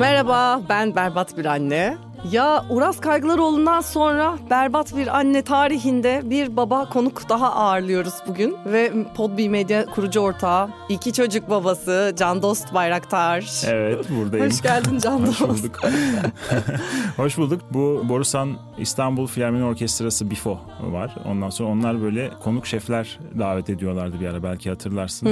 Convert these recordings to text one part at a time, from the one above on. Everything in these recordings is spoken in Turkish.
Merhaba, ben Berbat Bir Anne. Ya Uras Kaygılaroğlu'ndan sonra berbat bir anne tarihinde bir baba konuk daha ağırlıyoruz bugün. Ve Podbi Medya kurucu ortağı, iki çocuk babası Can Dost Bayraktar. Evet buradayım. Hoş geldin Can Dost. Hoş bulduk. Hoş bulduk. Bu Borusan İstanbul Filarmoni Orkestrası BIFO var. Ondan sonra onlar böyle konuk şefler davet ediyorlardı bir ara belki hatırlarsın.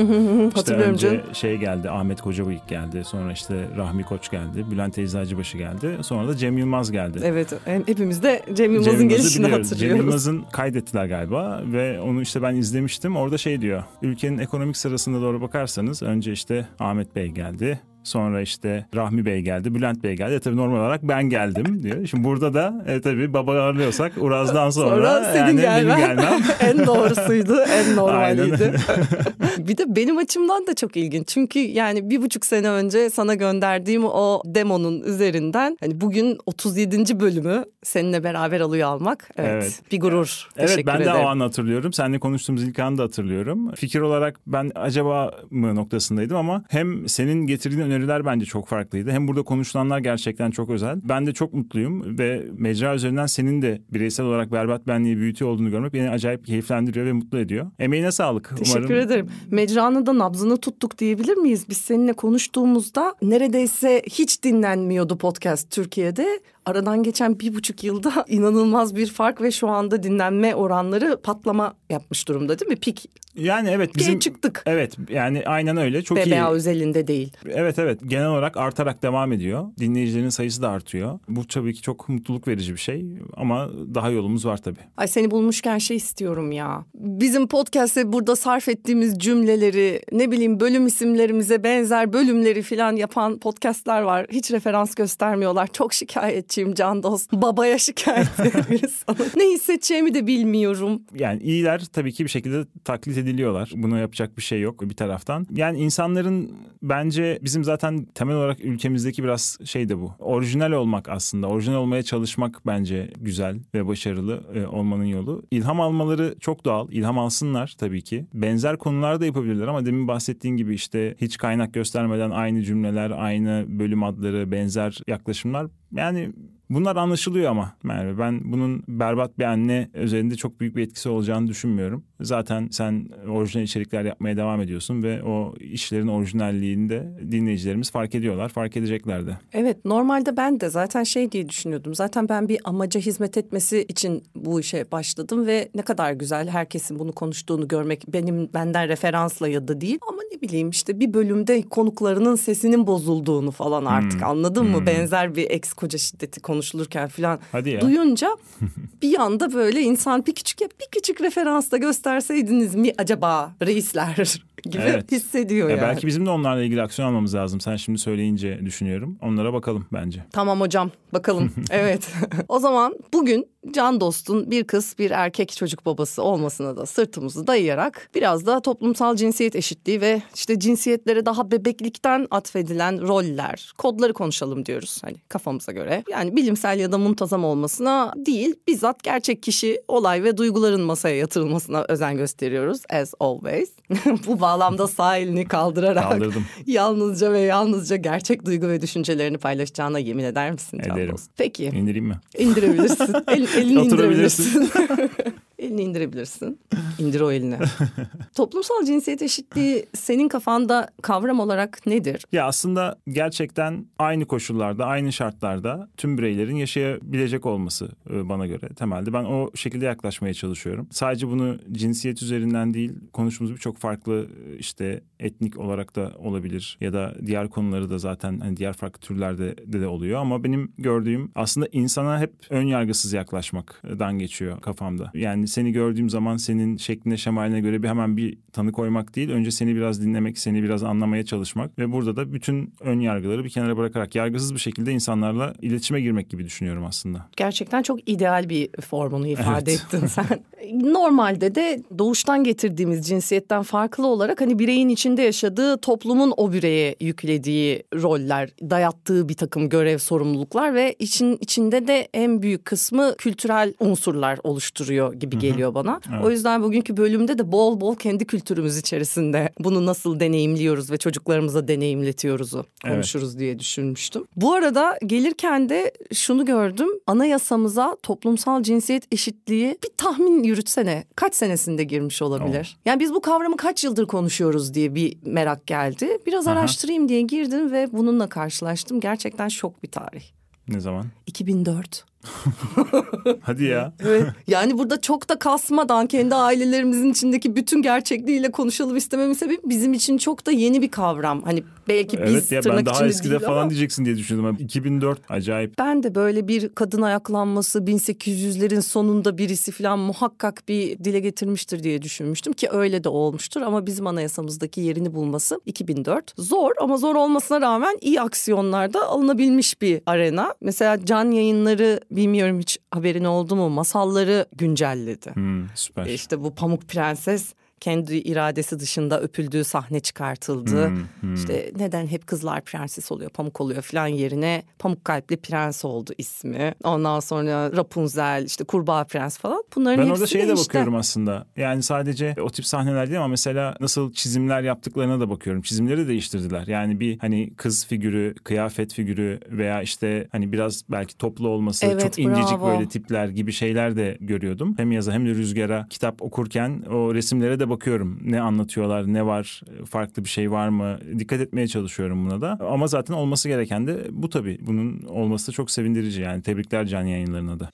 işte önce canım. şey geldi Ahmet Kocabıyık geldi. Sonra işte Rahmi Koç geldi. Bülent Eczacıbaşı geldi. Sonra da Cem Yılmaz geldi. Evet, hepimiz de Cem Yılmaz'ın Cem Yılmaz'ı gelişini biliyoruz. hatırlıyoruz. Cem Yılmaz'ın kaydettiler galiba ve onu işte ben izlemiştim. Orada şey diyor. Ülkenin ekonomik sırasında doğru bakarsanız önce işte Ahmet Bey geldi. Sonra işte Rahmi Bey geldi, Bülent Bey geldi. E tabii normal olarak ben geldim diyor. Şimdi burada da e tabii baba ağırlıyorsak Uraz'dan sonra, Sonra senin yani gelmen benim gelmem. en doğrusuydu, en normaliydi. Bir de benim açımdan da çok ilginç. Çünkü yani bir buçuk sene önce sana gönderdiğim o demonun üzerinden hani bugün 37. bölümü seninle beraber alıyor almak. Evet, Evet. bir gurur. Evet Teşekkür ben de ederim. o an hatırlıyorum. Seninle konuştuğumuz ilk anı da hatırlıyorum. Fikir olarak ben acaba mı noktasındaydım ama hem senin getirdiğin öneriler bence çok farklıydı. Hem burada konuşulanlar gerçekten çok özel. Ben de çok mutluyum ve mecra üzerinden senin de bireysel olarak berbat benliği büyütüyor olduğunu görmek beni acayip keyiflendiriyor ve mutlu ediyor. Emeğine sağlık. Teşekkür Umarım ederim. Mecranın da nabzını tuttuk diyebilir miyiz? Biz seninle konuştuğumuzda neredeyse hiç dinlenmiyordu podcast Türkiye'de. Aradan geçen bir buçuk yılda inanılmaz bir fark ve şu anda dinlenme oranları patlama yapmış durumda değil mi? Pik Yani evet bizim... çıktık. Evet yani aynen öyle çok iyi. BBA özelinde değil. Evet evet genel olarak artarak devam ediyor. Dinleyicilerin sayısı da artıyor. Bu tabii ki çok mutluluk verici bir şey ama daha yolumuz var tabii. Ay seni bulmuşken şey istiyorum ya. Bizim podcast'te burada sarf ettiğimiz cümleleri ne bileyim bölüm isimlerimize benzer bölümleri falan yapan podcast'ler var. Hiç referans göstermiyorlar. Çok şikayetçiyim Can Dost. Babaya şikayet sana. Ne hissedeceğimi de bilmiyorum. Yani iyiler tabii ki bir şekilde taklit ediliyorlar. Buna yapacak bir şey yok bir taraftan. Yani insanların bence bizim zaten temel olarak ülkemizdeki biraz şey de bu. Orijinal olmak aslında. Orijinal olmaya çalışmak bence güzel ve başarılı e, olmanın yolu. İlham almaları çok doğal. İlham alsınlar tabii ki. Benzer konularda yapabilirler ama demin bahsettiğin gibi işte hiç kaynak göstermeden aynı cümleler, aynı bölüm adları, benzer yaklaşımlar yani Bunlar anlaşılıyor ama Merve ben bunun berbat bir anne üzerinde çok büyük bir etkisi olacağını düşünmüyorum. Zaten sen orijinal içerikler yapmaya devam ediyorsun ve o işlerin orijinalliğini de dinleyicilerimiz fark ediyorlar, fark edecekler de. Evet normalde ben de zaten şey diye düşünüyordum. Zaten ben bir amaca hizmet etmesi için bu işe başladım ve ne kadar güzel herkesin bunu konuştuğunu görmek benim benden referansla ya da değil. Ama ne bileyim işte bir bölümde konuklarının sesinin bozulduğunu falan artık anladın mı? Benzer bir ex koca şiddeti konuşulurken falan duyunca bir anda böyle insan bir küçük bir küçük referans da gösterseydiniz mi acaba reisler gibi Evet. hissediyor Ya yani. belki bizim de onlarla ilgili aksiyon almamız lazım. Sen şimdi söyleyince düşünüyorum. Onlara bakalım bence. Tamam hocam bakalım. evet. o zaman bugün Can Dost'un bir kız bir erkek çocuk babası olmasına da sırtımızı dayayarak biraz da toplumsal cinsiyet eşitliği ve işte cinsiyetlere daha bebeklikten atfedilen roller, kodları konuşalım diyoruz hani kafamıza göre. Yani bilimsel ya da muntazam olmasına değil bizzat gerçek kişi, olay ve duyguların masaya yatırılmasına özen gösteriyoruz as always. Bu bağlamda sağ elini kaldırarak Kaldırdım. yalnızca ve yalnızca gerçek duygu ve düşüncelerini paylaşacağına yemin eder misin Can Ederim. Dost? Peki İndireyim mi? indirebilirsin. El, elini Oturabilirsin. elini indirebilirsin. İndir o elini. Toplumsal cinsiyet eşitliği senin kafanda kavram olarak nedir? Ya aslında gerçekten aynı koşullarda, aynı şartlarda tüm bireylerin yaşayabilecek olması e, bana göre temelde. Ben o şekilde yaklaşmaya çalışıyorum. Sadece bunu cinsiyet üzerinden değil, konuştuğumuz birçok farklı e, işte etnik olarak da olabilir ya da diğer konuları da zaten hani diğer farklı türlerde de, de oluyor ama benim gördüğüm aslında insana hep ön yargısız yaklaşmaktan geçiyor kafamda. Yani seni gördüğüm zaman senin şekline şemaline göre bir hemen bir tanı koymak değil. Önce seni biraz dinlemek, seni biraz anlamaya çalışmak ve burada da bütün ön yargıları bir kenara bırakarak yargısız bir şekilde insanlarla iletişime girmek gibi düşünüyorum aslında. Gerçekten çok ideal bir formunu ifade Evet. ettin sen. Normalde de doğuştan getirdiğimiz cinsiyetten farklı olarak hani bireyin içinde yaşadığı toplumun o bireye yüklediği roller, dayattığı bir takım görev sorumluluklar ve için içinde de en büyük kısmı kültürel unsurlar oluşturuyor gibi geliyor geliyor bana. Evet. O yüzden bugünkü bölümde de bol bol kendi kültürümüz içerisinde bunu nasıl deneyimliyoruz ve çocuklarımıza deneyimletiyoruzu konuşuruz evet. diye düşünmüştüm. Bu arada gelirken de şunu gördüm. Anayasamıza toplumsal cinsiyet eşitliği bir tahmin yürütsene. Kaç senesinde girmiş olabilir? Oh. Yani biz bu kavramı kaç yıldır konuşuyoruz diye bir merak geldi. Biraz Aha. araştırayım diye girdim ve bununla karşılaştım. Gerçekten şok bir tarih. Ne zaman? 2004. Hadi ya. evet. Yani burada çok da kasmadan kendi ailelerimizin içindeki bütün gerçekliğiyle konuşalım istememin sebebi bizim için çok da yeni bir kavram. Hani belki biz evet, ya, tırnak ben daha eskide falan ama... diyeceksin diye düşündüm. 2004 acayip. Ben de böyle bir kadın ayaklanması 1800'lerin sonunda birisi falan muhakkak bir dile getirmiştir diye düşünmüştüm ki öyle de olmuştur ama bizim anayasamızdaki yerini bulması 2004. Zor ama zor olmasına rağmen iyi aksiyonlarda alınabilmiş bir arena. Mesela can yayınları bilmiyorum hiç haberin oldu mu masalları güncelledi. Hmm, süper. E işte bu Pamuk Prenses kendi iradesi dışında öpüldüğü sahne çıkartıldı. Hmm, hmm. İşte neden hep kızlar prenses oluyor, pamuk oluyor falan yerine pamuk kalpli prens oldu ismi. Ondan sonra Rapunzel, işte kurbağa prens falan. Bunların ben orada şeye de işte... bakıyorum aslında. Yani sadece o tip sahneler değil ama mesela nasıl çizimler yaptıklarına da bakıyorum. Çizimleri de değiştirdiler. Yani bir hani kız figürü, kıyafet figürü veya işte hani biraz belki toplu olması, evet, çok incecik bravo. böyle tipler gibi şeyler de görüyordum. Hem yaza hem de rüzgara kitap okurken o resimlere de bakıyorum. Ne anlatıyorlar, ne var, farklı bir şey var mı? Dikkat etmeye çalışıyorum buna da. Ama zaten olması gereken de bu tabii. Bunun olması çok sevindirici yani. Tebrikler Can Yayınları'na da.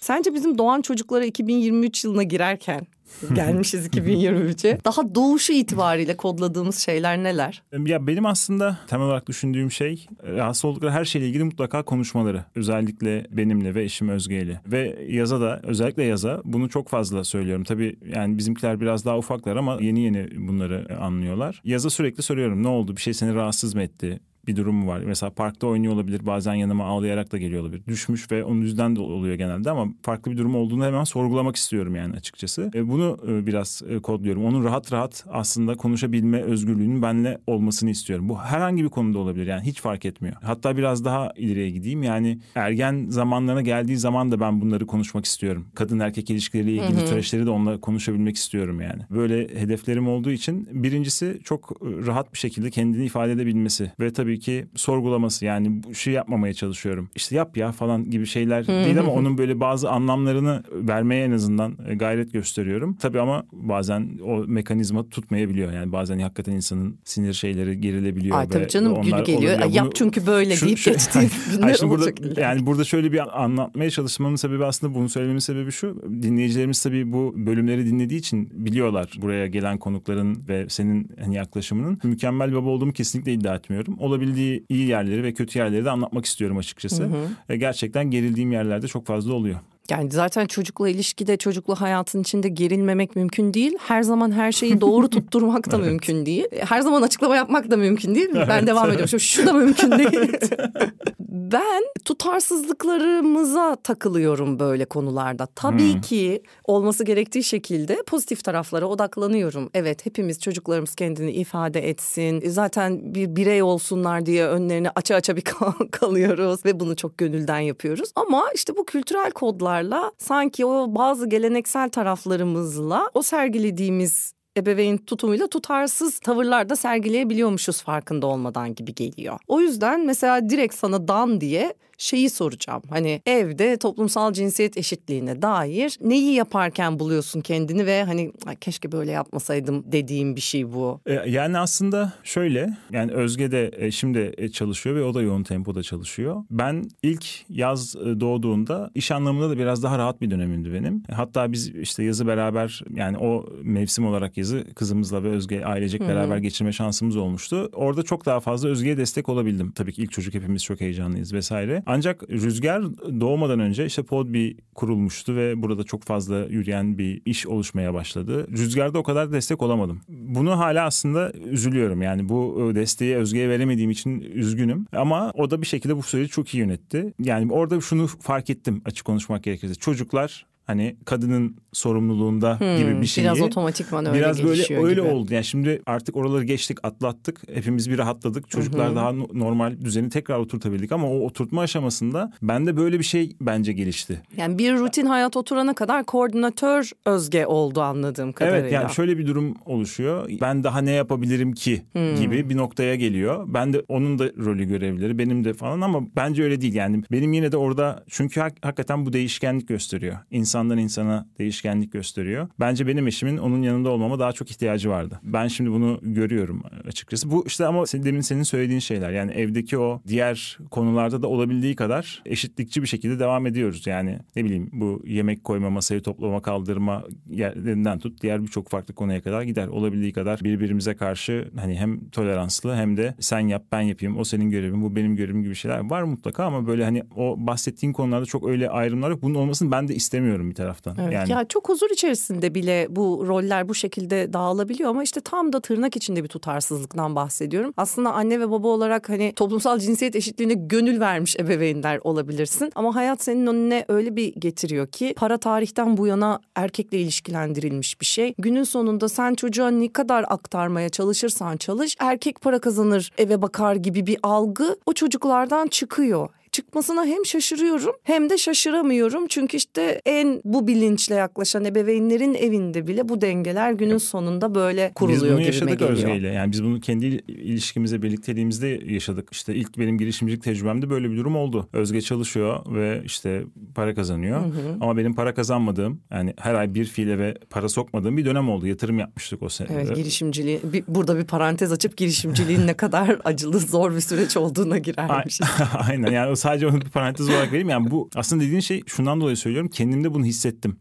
Sence bizim doğan çocuklara 2023 yılına girerken gelmişiz 2023'e. Daha doğuşu itibariyle kodladığımız şeyler neler? Ya benim aslında temel olarak düşündüğüm şey rahatsız oldukları her şeyle ilgili mutlaka konuşmaları. Özellikle benimle ve eşim Özge ile. Ve yaza da özellikle yaza bunu çok fazla söylüyorum. Tabii yani bizimkiler biraz daha ufaklar ama yeni yeni bunları anlıyorlar. Yaza sürekli soruyorum ne oldu bir şey seni rahatsız mı etti? Bir durum var. Mesela parkta oynuyor olabilir. Bazen yanıma ağlayarak da geliyor olabilir. Düşmüş ve onun yüzden de oluyor genelde ama farklı bir durum olduğunu hemen sorgulamak istiyorum yani açıkçası. E, bunu e, biraz e, kodluyorum. Onun rahat rahat aslında konuşabilme özgürlüğünün benle olmasını istiyorum. Bu herhangi bir konuda olabilir yani hiç fark etmiyor. Hatta biraz daha ileriye gideyim. Yani ergen zamanlarına geldiği zaman da ben bunları konuşmak istiyorum. Kadın erkek ilişkileriyle ilgili süreçleri de onunla konuşabilmek istiyorum yani. Böyle hedeflerim olduğu için birincisi çok e, rahat bir şekilde kendini ifade edebilmesi ve tabii ki sorgulaması yani bu şey yapmamaya çalışıyorum. İşte yap ya falan gibi şeyler değil ama onun böyle bazı anlamlarını vermeye en azından e, gayret gösteriyorum. Tabii ama bazen o mekanizma tutmayabiliyor. Yani bazen hakikaten insanın sinir şeyleri gerilebiliyor. Ay tabii canım gülü geliyor. Bunu, yap çünkü böyle şu, deyip şu, geçtiğim şimdi burada, Yani burada şöyle bir anlatmaya çalışmamın sebebi aslında bunu söylememin sebebi şu. Dinleyicilerimiz tabii bu bölümleri dinlediği için biliyorlar buraya gelen konukların ve senin hani yaklaşımının. Mükemmel baba olduğumu kesinlikle iddia etmiyorum. Olabilir olabildiği iyi yerleri ve kötü yerleri de anlatmak istiyorum açıkçası. Hı hı. Gerçekten gerildiğim yerlerde çok fazla oluyor. Yani zaten çocukla ilişkide, çocukla hayatın içinde gerilmemek mümkün değil. Her zaman her şeyi doğru tutturmak da evet. mümkün değil. Her zaman açıklama yapmak da mümkün değil. Evet. Ben devam ediyorum. Şu da mümkün değil. ben tutarsızlıklarımıza takılıyorum böyle konularda. Tabii hmm. ki olması gerektiği şekilde pozitif taraflara odaklanıyorum. Evet hepimiz çocuklarımız kendini ifade etsin. Zaten bir birey olsunlar diye önlerini aça aça bir kalıyoruz ve bunu çok gönülden yapıyoruz. Ama işte bu kültürel kodlarla sanki o bazı geleneksel taraflarımızla o sergilediğimiz ebeveyn tutumuyla tutarsız tavırlar da sergileyebiliyormuşuz farkında olmadan gibi geliyor. O yüzden mesela direkt sana dan diye şeyi soracağım. Hani evde toplumsal cinsiyet eşitliğine dair neyi yaparken buluyorsun kendini ve hani keşke böyle yapmasaydım dediğim bir şey bu. E, yani aslında şöyle yani Özge de e, şimdi e, çalışıyor ve o da yoğun tempoda çalışıyor. Ben ilk yaz doğduğunda iş anlamında da biraz daha rahat bir dönemimdi benim. Hatta biz işte yazı beraber yani o mevsim olarak yazı kızımızla ve Özge ailecek beraber hmm. geçirme şansımız olmuştu. Orada çok daha fazla Özge'ye destek olabildim. Tabii ki ilk çocuk hepimiz çok heyecanlıyız vesaire. Ancak Rüzgar doğmadan önce işte Podbi kurulmuştu ve burada çok fazla yürüyen bir iş oluşmaya başladı. Rüzgar'da o kadar destek olamadım. Bunu hala aslında üzülüyorum. Yani bu desteği Özge'ye veremediğim için üzgünüm. Ama o da bir şekilde bu süreci çok iyi yönetti. Yani orada şunu fark ettim açık konuşmak gerekirse. Çocuklar hani kadının sorumluluğunda Hmm, gibi bir şeyi. Biraz otomatikman öyle Biraz böyle öyle gibi. oldu. Yani şimdi artık oraları geçtik, atlattık. Hepimiz bir rahatladık. Çocuklar daha no- normal düzeni tekrar oturtabildik ama o oturtma aşamasında bende böyle bir şey bence gelişti. Yani bir rutin hayat oturana kadar koordinatör Özge oldu anladığım kadarıyla. Evet yani şöyle bir durum oluşuyor. Ben daha ne yapabilirim ki Hmm. gibi bir noktaya geliyor. Ben de onun da rolü görevleri benim de falan ama bence öyle değil. Yani benim yine de orada çünkü hak- hakikaten bu değişkenlik gösteriyor. İnsandan insana değişkenlik gösteriyor. Bence benim eşimin onun yanında olmama daha çok ihtiyacı vardı. Ben şimdi bunu görüyorum açıkçası. Bu işte ama demin senin söylediğin şeyler. Yani evdeki o diğer konularda da olabildiği kadar eşitlikçi bir şekilde devam ediyoruz. Yani ne bileyim bu yemek koyma, masayı toplama, kaldırma yerlerinden tut diğer birçok farklı konuya kadar gider. Olabildiği kadar birbirimize karşı hani hem toleranslı hem de sen yap ben yapayım o senin görevin bu benim görevim gibi şeyler var mutlaka ama böyle hani o bahsettiğin konularda çok öyle ayrımlar yok. Bunun olmasını ben de istemiyorum bir taraftan. Evet, yani Ya çok huzur içerisinde bile bu roller bu şekilde dağılabiliyor ama işte tam da tırnak içinde bir tutarsızlıktan bahsediyorum. Aslında anne ve baba olarak hani toplumsal cinsiyet eşitliğine gönül vermiş ebeveynler olabilirsin. Ama hayat senin önüne öyle bir getiriyor ki para tarihten bu yana erkekle ilişkilendirilmiş bir şey. Günün sonunda sen çocuğa ne kadar aktarmaya çalışırsan çalış erkek para kazanır eve bakar gibi bir algı o çocuklardan çıkıyor çıkmasına hem şaşırıyorum hem de şaşıramıyorum. Çünkü işte en bu bilinçle yaklaşan ebeveynlerin evinde bile bu dengeler günün sonunda böyle kuruluyor Biz bunu yaşadık. Özge ile. Yani biz bunu kendi il- ilişkimizde, birlikteliğimizde yaşadık. İşte ilk benim girişimcilik tecrübemde böyle bir durum oldu. Özge çalışıyor ve işte para kazanıyor. Ama benim para kazanmadığım, yani her ay bir fiile ve para sokmadığım bir dönem oldu. Yatırım yapmıştık o sene. Evet girişimciliği bir, burada bir parantez açıp girişimciliğin ne kadar acılı zor bir süreç olduğuna girermiş. Aynen yani o sadece onu bir parantez olarak vereyim. Yani bu aslında dediğin şey şundan dolayı söylüyorum. Kendimde bunu hissettim.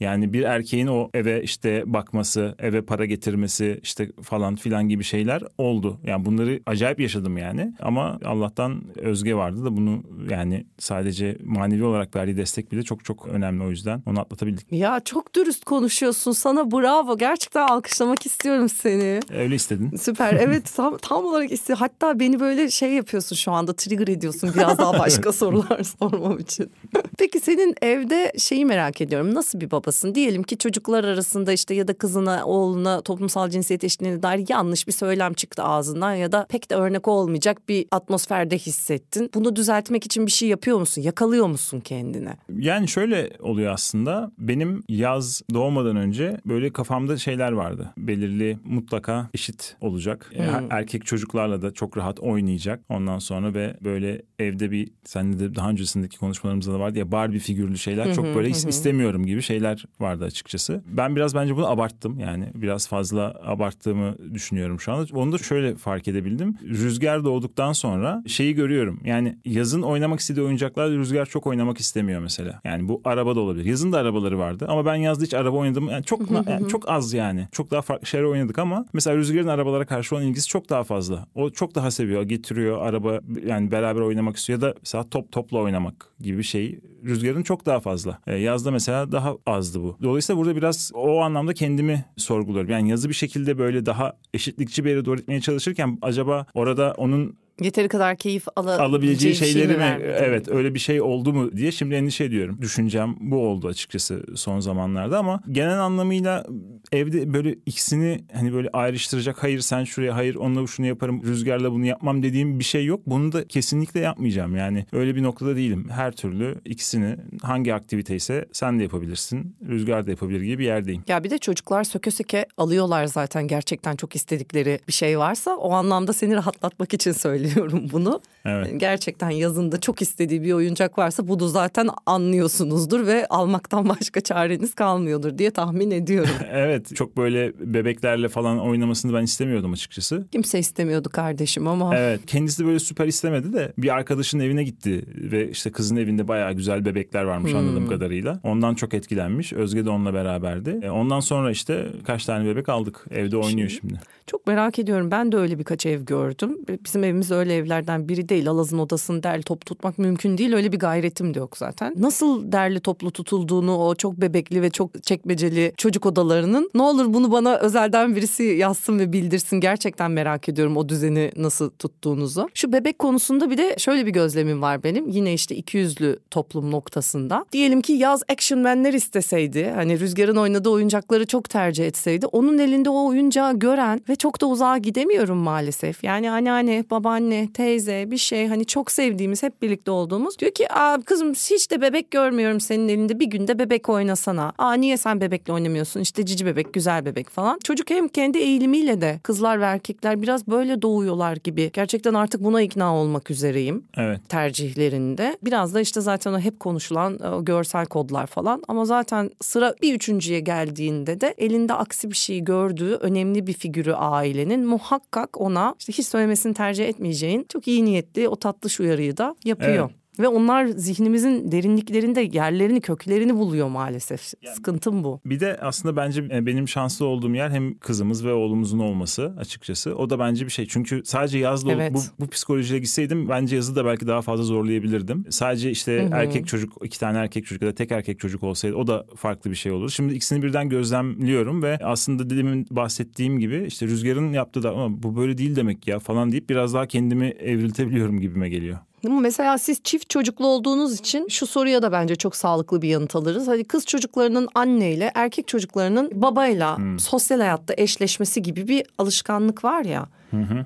Yani bir erkeğin o eve işte bakması, eve para getirmesi işte falan filan gibi şeyler oldu. Yani bunları acayip yaşadım yani. Ama Allah'tan Özge vardı da bunu yani sadece manevi olarak verdiği destek bile çok çok önemli o yüzden. Onu atlatabildik. Ya çok dürüst konuşuyorsun sana bravo gerçekten alkışlamak istiyorum seni. Öyle istedin. Süper evet tam, tam olarak istiyor. Hatta beni böyle şey yapıyorsun şu anda trigger ediyorsun biraz daha başka sorular sormam için. Peki senin evde şeyi merak ediyorum nasıl bir babasın? Diyelim ki çocuklar arasında işte ya da kızına oğluna toplumsal cinsiyet eşitliğine dair yanlış bir söylem çıktı ağzından ya da pek de örnek olmayacak bir atmosferde hissettin. Bunu düzeltmek için bir şey yapıyor musun? Yakalıyor musun kendine? Yani şöyle oluyor aslında. Benim yaz doğmadan önce böyle kafamda şeyler vardı. Belirli mutlaka eşit olacak. E, Hmm. Erkek çocuklarla da çok rahat oynayacak. Ondan sonra ve böyle evde bir seninle de daha öncesindeki konuşmalarımızda da vardı ya Barbie figürlü şeyler çok böyle is- istemiyorum gibi şeyler vardı açıkçası. Ben biraz bence bunu abarttım. Yani biraz fazla abarttığımı düşünüyorum şu anda. Onu da şöyle fark edebildim. Rüzgar doğduktan sonra şeyi görüyorum. Yani yazın oynamak istediği oyuncaklarla Rüzgar çok oynamak istemiyor mesela. Yani bu araba da olabilir. Yazın da arabaları vardı ama ben yazda hiç araba oynadım. Yani çok yani çok az yani. Çok daha farklı şeyler oynadık ama mesela Rüzgar'ın arabalara karşı olan ilgisi çok daha fazla. O çok daha seviyor. Getiriyor araba yani beraber oynamak istiyor ya da mesela top topla oynamak gibi bir şey. Rüzgar'ın çok daha fazla. Ee, yazda mesela daha azdı bu. Dolayısıyla burada biraz o anlamda kendimi sorguluyorum. Yani yazı bir şekilde böyle daha eşitlikçi bir yere doğru gitmeye çalışırken acaba orada onun Yeteri kadar keyif ala- alabileceği şey şeyleri mi? vermedin? Evet öyle bir şey oldu mu diye şimdi endişe ediyorum. Düşüncem bu oldu açıkçası son zamanlarda ama genel anlamıyla evde böyle ikisini hani böyle ayrıştıracak hayır sen şuraya hayır onunla şunu yaparım rüzgarla bunu yapmam dediğim bir şey yok. Bunu da kesinlikle yapmayacağım yani öyle bir noktada değilim. Her türlü ikisini hangi aktivite ise sen de yapabilirsin rüzgar da yapabilir gibi bir yerdeyim. Ya bir de çocuklar söke söke alıyorlar zaten gerçekten çok istedikleri bir şey varsa o anlamda seni rahatlatmak için söylüyorum bunu. Evet. Gerçekten yazında çok istediği bir oyuncak varsa bunu zaten anlıyorsunuzdur ve almaktan başka çareniz kalmıyordur diye tahmin ediyorum. Evet çok böyle bebeklerle falan oynamasını ben istemiyordum açıkçası. Kimse istemiyordu kardeşim ama Evet kendisi böyle süper istemedi de bir arkadaşının evine gitti ve işte kızın evinde bayağı güzel bebekler varmış Hmm. anladığım kadarıyla. Ondan çok etkilenmiş. Özge de onunla beraberdi. E, ondan sonra işte kaç tane bebek aldık. Evde oynuyor şimdi. Çok merak ediyorum. Ben de öyle birkaç ev gördüm. Bizim evimiz öyle evlerden biri değil. Alaz'ın odasını derli toplu tutmak mümkün değil. Öyle bir gayretim de yok zaten. Nasıl derli toplu tutulduğunu o çok bebekli ve çok çekmeceli çocuk odalarının ne olur bunu bana özelden birisi yazsın ve bildirsin. Gerçekten merak ediyorum o düzeni nasıl tuttuğunuzu. Şu bebek konusunda bir de şöyle bir gözlemim var benim. Yine işte iki yüzlü toplum noktasında. Diyelim ki yaz action man'ler isteseydi. Hani Rüzgar'ın oynadığı oyuncakları çok tercih etseydi. Onun elinde o oyuncağı gören ve çok da uzağa gidemiyorum maalesef. Yani anneanne, babaanne, teyze bir şey hani çok sevdiğimiz hep birlikte olduğumuz. Diyor ki Aa, kızım hiç de bebek görmüyorum senin elinde bir günde bebek oynasana. Aa niye sen bebekle oynamıyorsun işte cici bebek güzel bebek falan. Çocuk hem kendi eğilimiyle de kızlar ve erkekler biraz böyle doğuyorlar gibi. Gerçekten artık buna ikna olmak üzereyim. Evet. Tercihlerinde. Biraz da işte zaten o hep konuşulan o görsel kodlar falan. Ama zaten sıra bir üçüncüye geldiğinde de elinde aksi bir şey gördüğü önemli bir figürü ailenin muhakkak ona işte hiç söylemesini tercih etmeyeceğin çok iyi niyetli o tatlış uyarıyı da yapıyor. Evet. Ve onlar zihnimizin derinliklerinde yerlerini, köklerini buluyor maalesef. Sıkıntım bu. Bir de aslında bence e, benim şanslı olduğum yer hem kızımız ve oğlumuzun olması açıkçası. O da bence bir şey. Çünkü sadece olup Evet. bu, bu psikolojiyle gitseydim bence yazı da belki daha fazla zorlayabilirdim. Sadece işte erkek çocuk, iki tane erkek çocuk ya da tek erkek çocuk olsaydı o da farklı bir şey olur. Şimdi ikisini birden gözlemliyorum ve aslında dedemin bahsettiğim gibi işte Rüzgar'ın yaptığı da ama bu böyle değil demek ya falan deyip biraz daha kendimi evriltebiliyorum gibime geliyor. Mesela siz çift çocuklu olduğunuz için şu soruya da bence çok sağlıklı bir yanıt alırız. Hani kız çocuklarının anneyle, erkek çocuklarının babayla sosyal hayatta eşleşmesi gibi bir alışkanlık var ya.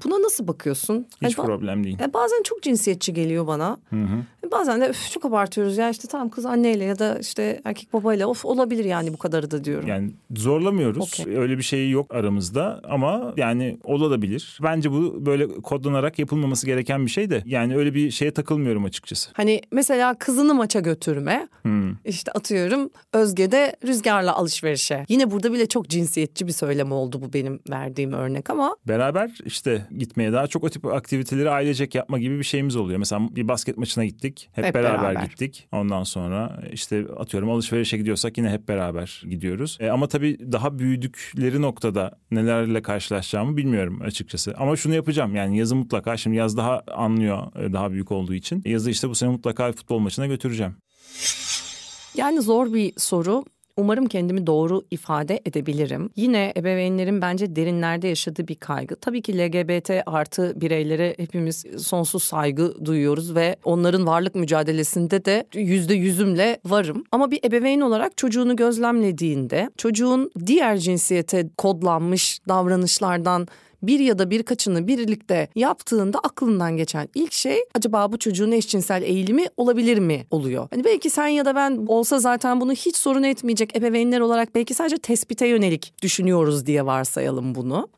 Buna nasıl bakıyorsun? Hiç Hani problem değil. E, bazen çok cinsiyetçi geliyor bana. E, Bazen de "Üf, çok abartıyoruz ya işte tamam kız anneyle ya da işte erkek babayla of olabilir yani bu kadarı da diyorum. Yani zorlamıyoruz. Okey. Öyle bir şey yok aramızda ama yani olabilir. Bence bu böyle kodlanarak yapılmaması gereken bir şey de. Yani öyle bir şeye takılmıyorum açıkçası. Hani mesela kızını maça götürme. işte atıyorum Özge de rüzgarla alışverişe. Yine burada bile çok cinsiyetçi bir söylem oldu bu benim verdiğim örnek ama Beraber işte gitmeye daha çok o tip aktiviteleri ailecek yapma gibi bir şeyimiz oluyor. Mesela bir basket maçına gittik. Hep, Hep beraber, beraber. gittik. Ondan sonra işte atıyorum alışverişe gidiyorsak yine hep beraber gidiyoruz. E, ama tabii daha büyüdükleri noktada nelerle karşılaşacağımı bilmiyorum açıkçası. Ama şunu yapacağım yani yazı mutlaka şimdi yaz daha anlıyor e, daha büyük olduğu için. Yazı işte bu sene mutlaka futbol maçına götüreceğim. yani zor bir soru. Umarım kendimi doğru ifade edebilirim. Yine ebeveynlerin bence derinlerde yaşadığı bir kaygı. Tabii ki LGBT artı bireylere hepimiz sonsuz saygı duyuyoruz ve onların varlık mücadelesinde de yüzde yüzümle varım. Ama bir ebeveyn olarak çocuğunu gözlemlediğinde çocuğun diğer cinsiyete kodlanmış davranışlardan bir ya da birkaçını birlikte yaptığında aklından geçen ilk şey acaba bu çocuğun eşcinsel eğilimi olabilir mi oluyor. Hani belki sen ya da ben olsa zaten bunu hiç sorun etmeyecek ebeveynler olarak belki sadece tespite yönelik düşünüyoruz diye varsayalım bunu.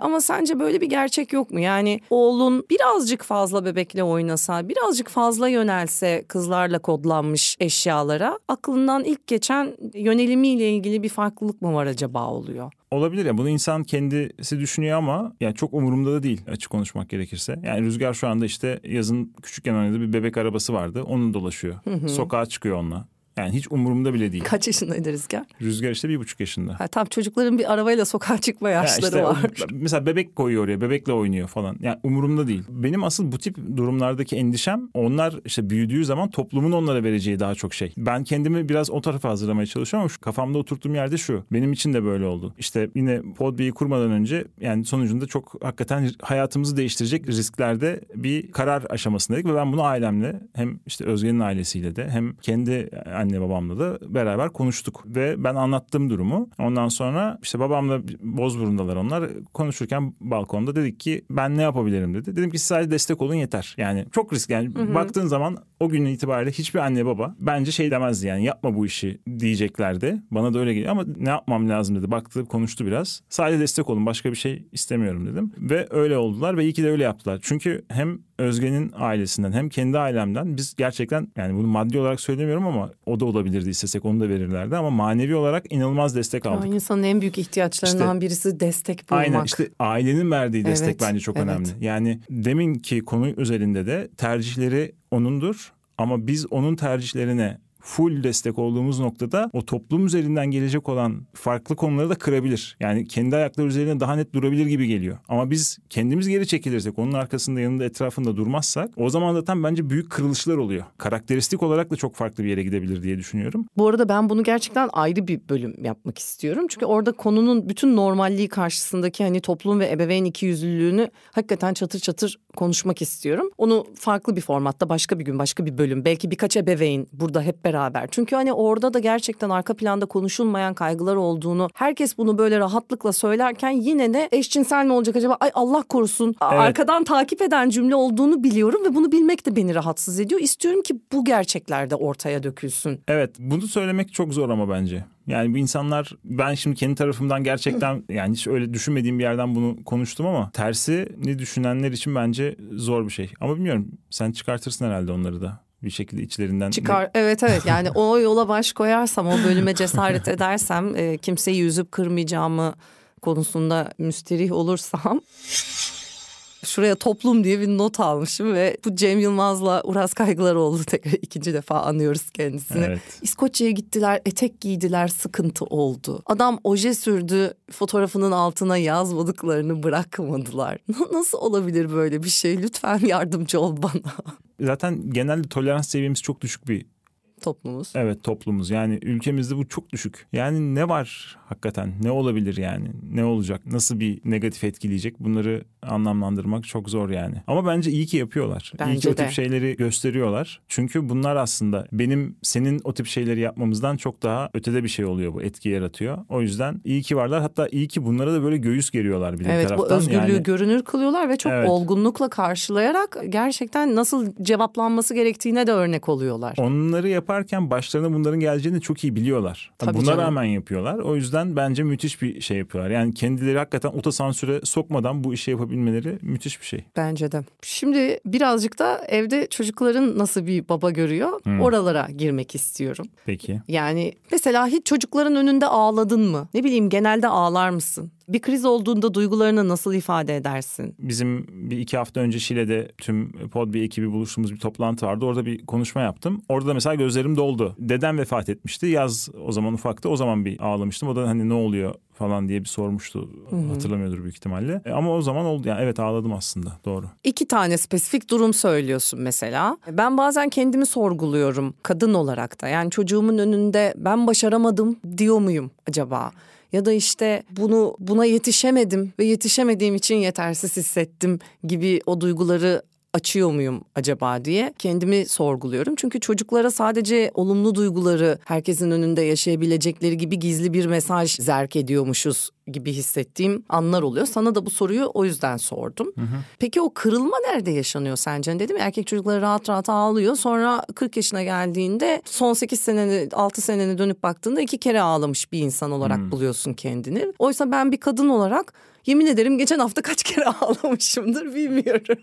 Ama sence böyle bir gerçek yok mu? Yani oğlun birazcık fazla bebekle oynasa, birazcık fazla yönelse kızlarla kodlanmış eşyalara aklından ilk geçen yönelimiyle ilgili bir farklılık mı var acaba oluyor? Olabilir ya bunu insan kendisi düşünüyor ama yani çok umurumda da değil açık konuşmak gerekirse. Yani Rüzgar şu anda işte yazın küçükken oynadığı bir bebek arabası vardı. Onun dolaşıyor. Sokağa çıkıyor onunla. Yani hiç umurumda bile değil. Kaç yaşındaydı Rüzgar? Rüzgar işte bir buçuk yaşında. Ha, tabii çocukların bir arabayla sokağa çıkma Ya yaşları işte o- var. mesela bebek koyuyor oraya, bebekle oynuyor falan. Yani umurumda değil. Benim asıl bu tip durumlardaki endişem onlar işte büyüdüğü zaman toplumun onlara vereceği daha çok şey. Ben kendimi biraz o tarafa hazırlamaya çalışıyorum ama şu kafamda oturttuğum yerde şu. Benim için de böyle oldu. İşte yine Podbe'yi kurmadan önce yani sonucunda çok hakikaten hayatımızı değiştirecek risklerde bir karar aşamasındaydık ve ben bunu ailemle hem işte Özge'nin ailesiyle de hem kendi anne babamla da beraber konuştuk ve ben anlattım durumu. Ondan sonra işte babamla Bozburun'dalar onlar konuşurken balkonda dedik ki ben ne yapabilirim dedi. Dedim ki siz sadece destek olun yeter. Yani çok risk yani baktığın zaman o gün itibariyle hiçbir anne baba bence şey demezdi yani yapma bu işi diyeceklerdi. Bana da öyle geliyor ama ne yapmam lazım dedi. Baktı konuştu biraz. Sadece destek olun başka bir şey istemiyorum dedim. Ve öyle oldular ve iyi ki de öyle yaptılar. Çünkü hem Özge'nin ailesinden hem kendi ailemden biz gerçekten yani bunu maddi olarak söylemiyorum ama o da olabilirdi istesek onu da verirlerdi ama manevi olarak inanılmaz destek Ya, aldık. insanın en büyük ihtiyaçlarından birisi destek bulmak. Aynen işte ailenin verdiği destek Evet, bence çok evet. önemli. Yani demin ki konu üzerinde de tercihleri onundur. Ama biz onun tercihlerine full destek olduğumuz noktada o toplum üzerinden gelecek olan farklı konuları da kırabilir. Yani kendi ayakları üzerinde daha net durabilir gibi geliyor. Ama biz kendimiz geri çekilirsek, onun arkasında yanında etrafında durmazsak o zaman zaten bence büyük kırılışlar oluyor. Karakteristik olarak da çok farklı bir yere gidebilir diye düşünüyorum. Bu arada ben bunu gerçekten ayrı bir bölüm yapmak istiyorum. Çünkü orada konunun bütün normalliği karşısındaki hani toplum ve ebeveyn ikiyüzlülüğünü hakikaten çatır çatır konuşmak istiyorum. Onu farklı bir formatta başka bir gün başka bir bölüm belki birkaç ebeveyn burada hep beraber. Çünkü hani orada da gerçekten arka planda konuşulmayan kaygılar olduğunu herkes bunu böyle rahatlıkla söylerken yine de eşcinsel mi olacak acaba ay Allah korusun evet. arkadan takip eden cümle olduğunu biliyorum ve bunu bilmek de beni rahatsız ediyor. İstiyorum ki bu gerçeklerde ortaya dökülsün. Evet bunu söylemek çok zor ama bence. Yani bu insanlar ben şimdi kendi tarafımdan gerçekten yani hiç öyle düşünmediğim bir yerden bunu konuştum ama tersi ne düşünenler için bence zor bir şey. Ama bilmiyorum sen çıkartırsın herhalde onları da bir şekilde içlerinden. Çıkar evet evet yani o yola baş koyarsam o bölüme cesaret edersem e, kimseyi yüzüp kırmayacağımı konusunda müsterih olursam şuraya toplum diye bir not almışım ve bu Cem Yılmaz'la Uras Kaygılaroğlu tekrar ikinci defa anıyoruz kendisini. Evet. İskoçya'ya gittiler, etek giydiler, sıkıntı oldu. Adam oje sürdü, fotoğrafının altına yazmadıklarını bırakmadılar. Nasıl olabilir böyle bir şey? Lütfen yardımcı ol bana. Zaten genelde tolerans seviyemiz çok düşük bir toplumumuz. Evet toplumumuz yani ülkemizde bu çok düşük. Yani ne var hakikaten ne olabilir yani ne olacak nasıl bir negatif etkileyecek bunları anlamlandırmak çok zor yani. Ama bence iyi ki yapıyorlar. Bence iyi ki de. o tip şeyleri gösteriyorlar. Çünkü bunlar aslında benim senin o tip şeyleri yapmamızdan çok daha ötede bir şey oluyor bu etki yaratıyor. O yüzden iyi ki varlar hatta iyi ki bunlara da böyle göğüs geriyorlar bir evet, taraftan. Evet bu özgürlüğü yani... görünür kılıyorlar ve çok evet. olgunlukla karşılayarak gerçekten nasıl cevaplanması gerektiğine de örnek oluyorlar. Onları yaparken başlarına bunların geleceğini çok iyi biliyorlar. Tabii Buna canım. rağmen yapıyorlar. O yüzden bence müthiş bir şey yapıyorlar. Yani kendileri hakikaten otosansüre sokmadan bu işi yapabilmeleri müthiş bir şey. Bence de. Şimdi birazcık da evde çocukların nasıl bir baba görüyor hmm. oralara girmek istiyorum. Peki. Yani mesela hiç çocukların önünde ağladın mı? Ne bileyim genelde ağlar mısın? Bir kriz olduğunda duygularını nasıl ifade edersin? Bizim bir iki hafta önce Şile'de tüm Podbi ekibi buluştuğumuz bir toplantı vardı. Orada bir konuşma yaptım. Orada da mesela gözlerim doldu. Dedem vefat etmişti. Yaz o zaman ufaktı. O zaman bir ağlamıştım. O da hani ne oluyor falan diye bir sormuştu. Hı-hı. Hatırlamıyordur büyük ihtimalle. E, ama o zaman oldu. Yani evet ağladım aslında. Doğru. İki tane spesifik durum söylüyorsun mesela. Ben bazen kendimi sorguluyorum kadın olarak da. Yani çocuğumun önünde ben başaramadım diyor muyum acaba? Ya da işte bunu buna yetişemedim ve yetişemediğim için yetersiz hissettim gibi o duyguları açıyor muyum acaba diye kendimi sorguluyorum. Çünkü çocuklara sadece olumlu duyguları herkesin önünde yaşayabilecekleri gibi gizli bir mesaj zerk ediyormuşuz gibi hissettiğim anlar oluyor. Sana da bu soruyu o yüzden sordum. Hı hı. Peki o kırılma nerede yaşanıyor sence? Dedim erkek çocukları rahat rahat ağlıyor. Sonra 40 yaşına geldiğinde son 8 seneni 6 seneni dönüp baktığında iki kere ağlamış bir insan olarak hı. buluyorsun kendini. Oysa ben bir kadın olarak Yemin ederim geçen hafta kaç kere ağlamışımdır bilmiyorum.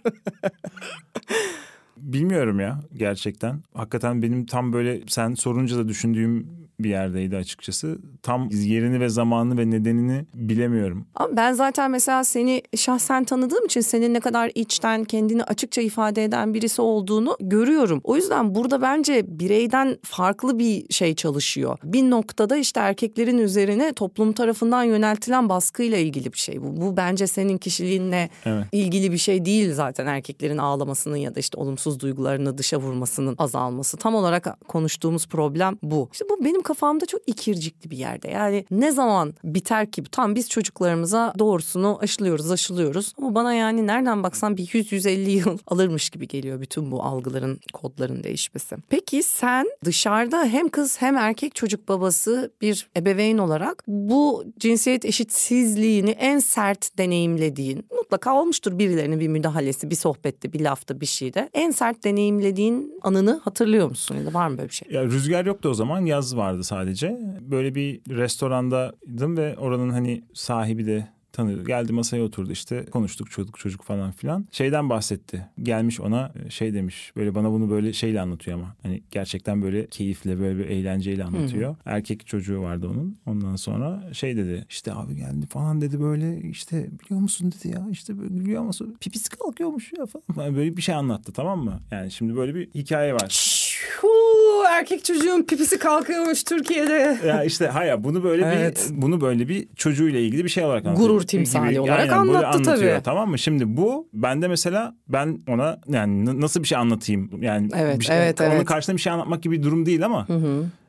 Bilmiyorum ya gerçekten. Hakikaten benim tam böyle sen sorunca da düşündüğüm bir yerdeydi açıkçası. Tam yerini ve zamanını ve nedenini bilemiyorum. Ama ben zaten mesela seni şahsen tanıdığım için senin ne kadar içten kendini açıkça ifade eden birisi olduğunu görüyorum. O yüzden burada bence bireyden farklı bir şey çalışıyor. Bir noktada işte erkeklerin üzerine toplum tarafından yöneltilen baskıyla ilgili bir şey bu. Bu bence senin kişiliğinle evet. ilgili bir şey değil zaten erkeklerin ağlamasının ya da işte olumsuz duygularını dışa vurmasının azalması. Tam olarak konuştuğumuz problem bu. İşte bu benim kafamda çok ikircikli bir yerde. Yani ne zaman biter ki? Tam biz çocuklarımıza doğrusunu aşılıyoruz, aşılıyoruz. Ama bana yani nereden baksan bir 100-150 yıl alırmış gibi geliyor bütün bu algıların, kodların değişmesi. Peki sen dışarıda hem kız hem erkek çocuk babası bir ebeveyn olarak bu cinsiyet eşitsizliğini en sert deneyimlediğin, mutlaka olmuştur birilerinin bir müdahalesi, bir sohbette, bir lafta, bir şeyde. En sert deneyimlediğin anını hatırlıyor musun ya da var mı böyle bir şey? Ya rüzgar yoktu o zaman, yaz vardı vardı sadece. Böyle bir restorandaydım ve oranın hani sahibi de tanıyordu. Geldi masaya oturdu işte konuştuk çocuk çocuk falan filan. Şeyden bahsetti. Gelmiş ona şey demiş böyle bana bunu böyle şeyle anlatıyor ama. Hani gerçekten böyle keyifle böyle bir eğlenceyle anlatıyor. Hı-hı. Erkek çocuğu vardı onun. Ondan sonra şey dedi işte abi geldi falan dedi böyle işte biliyor musun dedi ya işte böyle biliyor musun pipisi kalkıyormuş ya falan. Böyle bir şey anlattı tamam mı? Yani şimdi böyle bir hikaye var Huu, erkek çocuğun pipisi kalkıyormuş Türkiye'de. Ya işte hayır bunu böyle Evet. bir bunu böyle bir çocuğuyla ilgili bir şey olarak anlatıyor. Gurur timsali olarak Aynen, anlattı tabii. Tamam mı? Şimdi bu bende mesela ben ona yani nasıl bir şey anlatayım? Yani Evet, bir şey, evet, onun evet. karşısında bir şey anlatmak gibi bir durum değil ama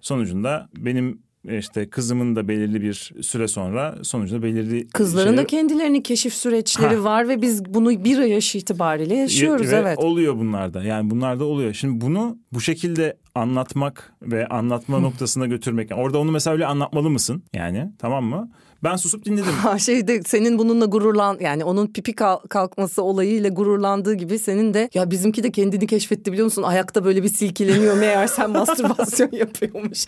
sonucunda benim işte kızımın da belirli bir süre sonra sonucunda belirli Kızların da şeyler- kendilerinin keşif süreçleri Ha. var ve biz bunu bir yaş itibariyle yaşıyoruz Ve evet. Oluyor bunlarda. Yani bunlarda oluyor. Şimdi bunu bu şekilde anlatmak ve anlatma noktasına götürmek. Yani orada onu mesela öyle anlatmalı mısın? Yani tamam mı? Ben susup dinledim. Şeyde senin bununla gururlan yani onun pipi kal- kalkması olayıyla gururlandığı gibi senin de ya bizimki de kendini keşfetti biliyor musun? Ayakta böyle bir silkeleniyor meğer sen mastürbasyon yapıyormuş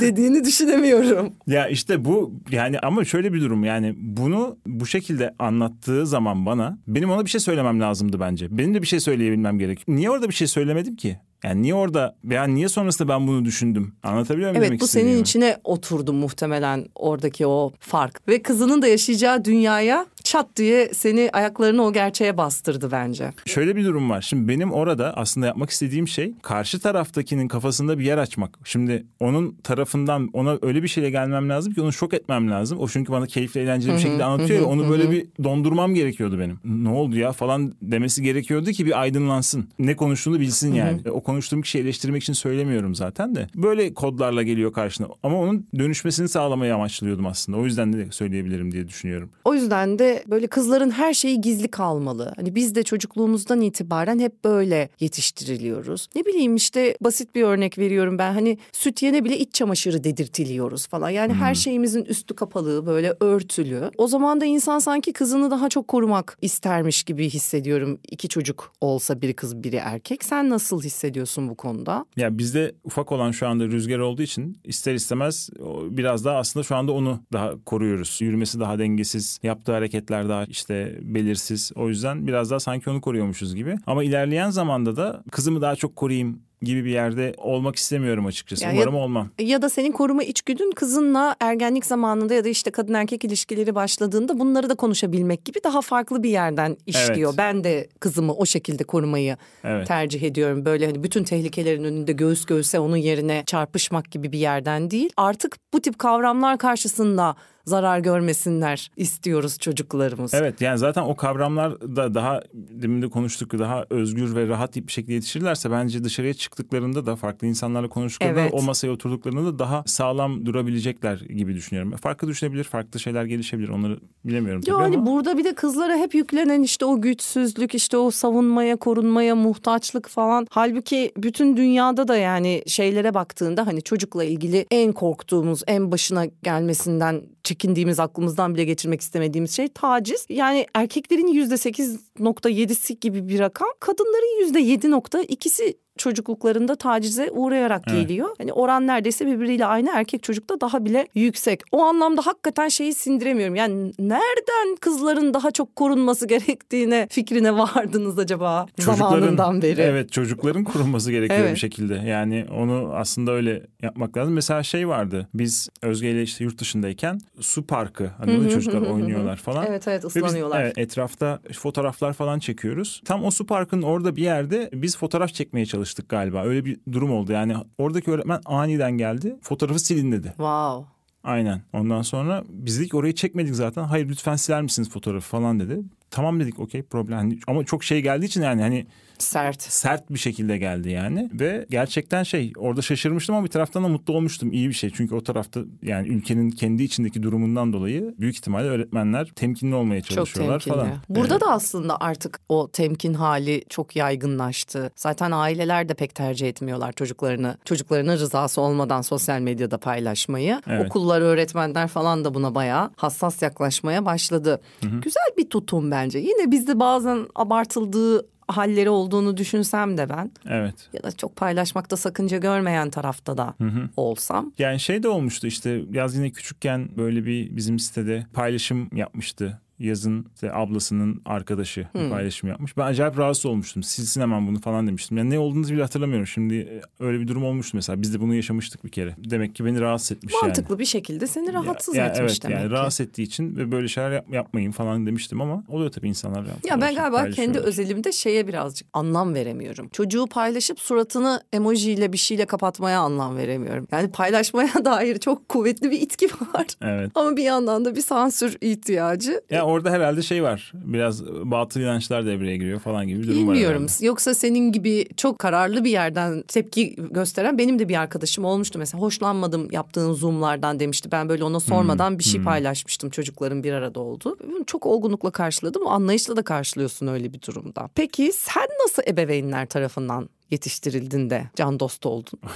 dediğini düşünemiyorum. ya işte bu yani ama şöyle bir durum yani bunu bu şekilde anlattığı zaman bana benim ona bir şey söylemem lazımdı bence. Benim de bir şey söyleyebilmem gerek. Niye orada bir şey söylemedim ki? Yani niye orada yani niye sonrasında ben bunu düşündüm? Anlatabiliyor muyum? Evet bu senin istediğimi? içine oturdu muhtemelen oradaki o fark. Ve kızının da yaşayacağı dünyaya çat diye seni ayaklarını o gerçeğe bastırdı bence. Şöyle bir durum var. Şimdi benim orada aslında yapmak istediğim şey karşı taraftakinin kafasında bir yer açmak. Şimdi onun tarafından ona öyle bir şeyle gelmem lazım ki onu şok etmem lazım. O çünkü bana keyifli eğlenceli bir şekilde anlatıyor ya onu böyle bir dondurmam gerekiyordu benim. Ne oldu ya falan demesi gerekiyordu ki bir aydınlansın. Ne konuştuğunu bilsin yani. O konuştuğum kişiyi eleştirmek için söylemiyorum zaten de. Böyle kodlarla geliyor karşına. Ama onun dönüşmesini sağlamayı amaçlıyordum aslında. O yüzden de söyleyebilirim diye düşünüyorum. O yüzden de böyle kızların her şeyi gizli kalmalı. Hani biz de çocukluğumuzdan itibaren hep böyle yetiştiriliyoruz. Ne bileyim işte basit bir örnek veriyorum ben. Hani süt yene bile iç çamaşırı dedirtiliyoruz falan. Yani her şeyimizin üstü kapalı böyle örtülü. O zaman da insan sanki kızını daha çok korumak istermiş gibi hissediyorum. İki çocuk olsa biri kız biri erkek. Sen nasıl hissediyorsun bu konuda? Ya bizde ufak olan şu anda rüzgar olduğu için ister istemez biraz daha aslında şu anda onu daha koruyoruz. Yürümesi daha dengesiz, yaptığı hareketler daha işte belirsiz. O yüzden biraz daha sanki onu koruyormuşuz gibi. Ama ilerleyen zamanda da kızımı daha çok koruyayım gibi bir yerde olmak istemiyorum açıkçası. Ya- Umarım olmam. Ya da senin koruma içgüdün kızınla ergenlik zamanında ya da işte kadın erkek ilişkileri başladığında bunları da konuşabilmek gibi daha farklı bir yerden işliyor. Evet. Ben de kızımı o şekilde korumayı Evet. tercih ediyorum. Böyle hani bütün tehlikelerin önünde göğüs göğüse onun yerine çarpışmak gibi bir yerden değil. Artık bu tip kavramlar karşısında zarar görmesinler istiyoruz çocuklarımız. Evet yani zaten o kavramlar da daha demin de konuştuk daha özgür ve rahat bir şekilde yetiştirirlerse bence dışarıya çıktıklarında da farklı insanlarla konuştuklarında Evet. o masaya oturduklarında da daha sağlam durabilecekler gibi düşünüyorum. Farklı düşünebilir, farklı şeyler gelişebilir onları bilemiyorum tabii Yani ama. burada bir de kızlara hep yüklenen işte o güçsüzlük, işte o savunmaya, korunmaya muhtaçlık falan. Halbuki bütün dünyada da yani şeylere baktığında hani çocukla ilgili en korktuğumuz, en başına gelmesinden çekindiğimiz, aklımızdan bile geçirmek istemediğimiz şey taciz. Yani erkeklerin yüzde sekiz nokta yedisi gibi bir rakam, kadınların yüzde yedi nokta ikisi çocukluklarında tacize uğrayarak Evet. geliyor. Hani oran neredeyse birbiriyle aynı erkek çocukta daha bile yüksek. O anlamda hakikaten şeyi sindiremiyorum. Yani nereden kızların daha çok korunması gerektiğine fikrine vardınız acaba zamanından beri? Evet çocukların korunması gerekiyor Evet. bir şekilde. Yani onu aslında öyle yapmak lazım. Mesela şey vardı. Biz Özge ile işte yurt dışındayken su parkı. Hani orada çocuklar oynuyorlar falan. Evet evet Ve biz, ıslanıyorlar. evet, etrafta fotoğraflar falan çekiyoruz. Tam o su parkının orada bir yerde biz fotoğraf çekmeye çalıştık galiba. Öyle bir durum oldu. Yani oradaki öğretmen aniden geldi. Fotoğrafı silin dedi. Wow. Aynen. Ondan sonra biz dedik orayı çekmedik zaten. Hayır lütfen siler misiniz fotoğrafı falan dedi. Tamam dedik okey problem. Hani Ama çok şey geldiği için yani hani Sert. sert bir şekilde geldi yani ve gerçekten şey orada şaşırmıştım ama bir taraftan da mutlu olmuştum iyi bir şey çünkü o tarafta yani ülkenin kendi içindeki durumundan dolayı büyük ihtimalle öğretmenler temkinli olmaya Çok çalışıyorlar temkinli. falan. Burada Evet. da aslında artık o temkin hali çok yaygınlaştı. Zaten aileler de pek tercih etmiyorlar çocuklarını, çocuklarının rızası olmadan sosyal medyada paylaşmayı. Evet. Okullar, öğretmenler falan da buna bayağı hassas yaklaşmaya başladı. Güzel bir tutum bence. Yine bizde bazen abartıldığı halleri olduğunu düşünsem de ben evet. ya da çok paylaşmakta sakınca görmeyen tarafta da olsam. Yani şey de olmuştu işte yaz yine küçükken böyle bir bizim sitede paylaşım yapmıştı yazın işte ablasının arkadaşı bir paylaşım yapmış. Ben acayip rahatsız olmuştum. Silsin hemen bunu falan demiştim. Yani ne olduğunu bile hatırlamıyorum. Şimdi e, öyle bir durum olmuştu mesela. Biz de bunu yaşamıştık bir kere. Demek ki beni rahatsız etmiş yani. Mantıklı bir şekilde seni rahatsız Ya- ya etmiş evet, demek yani ki. rahatsız ettiği için ve böyle şeyler yap- yapmayın falan demiştim ama oluyor tabii insanlar. Ya ben galiba kendi özelimde şeye birazcık anlam veremiyorum. Çocuğu paylaşıp suratını emojiyle bir şeyle kapatmaya anlam veremiyorum. Yani paylaşmaya dair çok kuvvetli bir itki var. Evet. Ama bir yandan da bir sansür ihtiyacı. Ya orada herhalde şey var. Biraz batıl inançlar devreye giriyor falan gibi bir durum var. Bilmiyorum. Yoksa senin gibi çok kararlı bir yerden tepki gösteren benim de bir arkadaşım olmuştu. Mesela hoşlanmadım yaptığın zoomlardan demişti. Ben böyle ona sormadan bir şey paylaşmıştım çocukların bir arada. Bunu çok olgunlukla karşıladım. Anlayışla da karşılıyorsun öyle bir durumda. Peki sen nasıl ebeveynler tarafından yetiştirildin de can dostu oldun?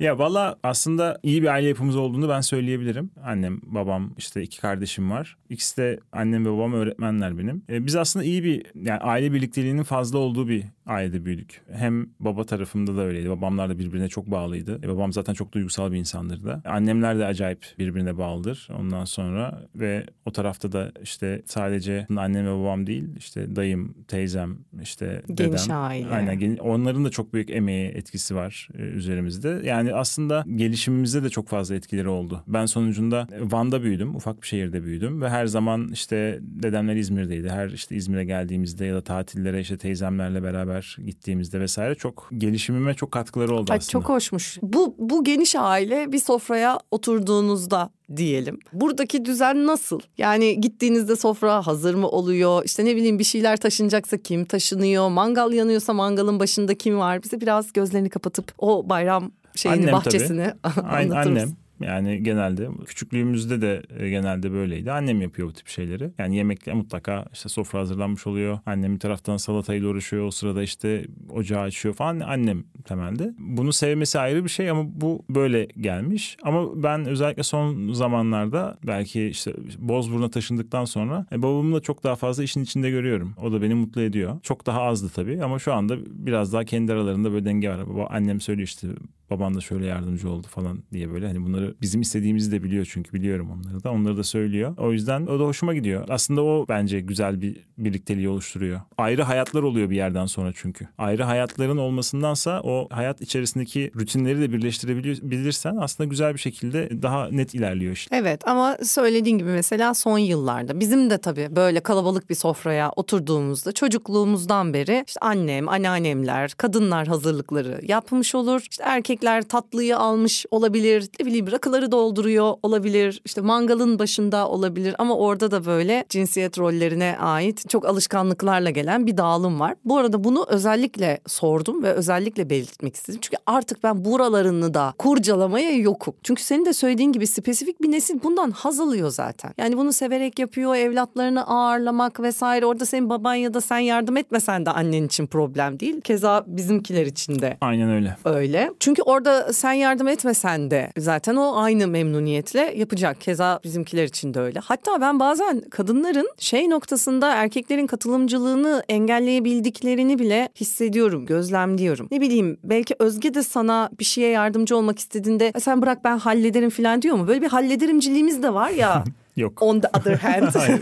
Ya valla aslında iyi bir aile yapımız olduğunu ben söyleyebilirim. Annem, babam, işte iki kardeşim var. İkisi de annem ve babam öğretmenler benim. E, biz aslında iyi bir yani aile birlikteliğinin fazla olduğu bir ailede büyüdük. Hem baba tarafımda da öyleydi. Babamlar da birbirine çok bağlıydı. E, babam zaten çok duygusal bir insandır da. Annemler de acayip birbirine bağlıdır ondan sonra ve o tarafta da işte sadece annem ve babam değil işte dayım, teyzem, işte Geniş dedem. aile. Aynen onların da çok büyük emeği etkisi var e, üzerimizde. Yani aslında gelişimimizde de çok fazla etkileri oldu. Ben sonucunda Van'da büyüdüm. Ufak bir şehirde büyüdüm ve her zaman işte dedemler İzmir'deydi. Her işte İzmir'e geldiğimizde ya da tatillere işte teyzemlerle beraber gittiğimizde vesaire çok gelişimime çok katkıları oldu Ay, aslında. çok hoşmuş. Bu, bu geniş aile bir sofraya oturduğunuzda diyelim. Buradaki düzen nasıl? Yani gittiğinizde sofra hazır mı oluyor? İşte ne bileyim bir şeyler taşınacaksa kim taşınıyor? Mangal yanıyorsa mangalın başında kim var? Bize biraz gözlerini kapatıp o bayram şeyini Annem tabii. bahçesini Aynen anlatır annem. Yani genelde küçüklüğümüzde de e, genelde böyleydi. Annem yapıyor bu tip şeyleri. Yani yemekle mutlaka işte sofra hazırlanmış oluyor. Annem bir taraftan salatayla uğraşıyor. O sırada işte ocağı açıyor falan. Annem temelde. Bunu sevmesi ayrı bir şey ama bu böyle gelmiş. Ama ben özellikle son zamanlarda belki işte Bozburun'a taşındıktan sonra e, babamı da çok daha fazla işin içinde görüyorum. O da beni mutlu ediyor. Çok daha azdı tabii ama şu anda biraz daha kendi aralarında böyle denge var. Baba, annem söylüyor işte baban da şöyle yardımcı oldu falan diye böyle hani bunları bizim istediğimizi de biliyor çünkü biliyorum onları da onları da söylüyor. O yüzden o da hoşuma gidiyor. Aslında o bence güzel bir birlikteliği oluşturuyor. Ayrı hayatlar oluyor bir yerden sonra çünkü. Ayrı hayatların olmasındansa o hayat içerisindeki rutinleri de birleştirebilirsen aslında güzel bir şekilde daha net ilerliyor işte. Evet ama söylediğin gibi mesela son yıllarda bizim de tabii böyle kalabalık bir sofraya oturduğumuzda çocukluğumuzdan beri işte annem, anneannemler, kadınlar hazırlıkları yapmış olur. İşte erkekler tatlıyı almış olabilir, ne bileyim rakıları dolduruyor olabilir, işte mangalın başında olabilir ama orada da böyle cinsiyet rollerine ait çok alışkanlıklarla gelen bir dağılım var. Bu arada bunu özellikle sordum ve özellikle belirtmek istedim. Çünkü artık ben buralarını da kurcalamaya yokum. Çünkü senin de söylediğin gibi spesifik bir nesil bundan haz alıyor zaten. Yani bunu severek yapıyor, evlatlarını ağırlamak vesaire. Orada senin baban ya da sen yardım etmesen de annen için problem değil. Keza bizimkiler için de Aynen öyle. öyle. Çünkü orada sen yardım etmesen de zaten o aynı memnuniyetle yapacak. Keza bizimkiler için de öyle. Hatta ben bazen kadınların şey noktasında erkeklerin katılımcılığını engelleyebildiklerini bile hissediyorum, gözlemliyorum. Ne bileyim belki Özge de sana bir şeye yardımcı olmak istediğinde "E sen bırak ben hallederim falan diyor mu? Böyle bir hallederimciliğimiz de var ya. Yok. On the other hand. Hayır.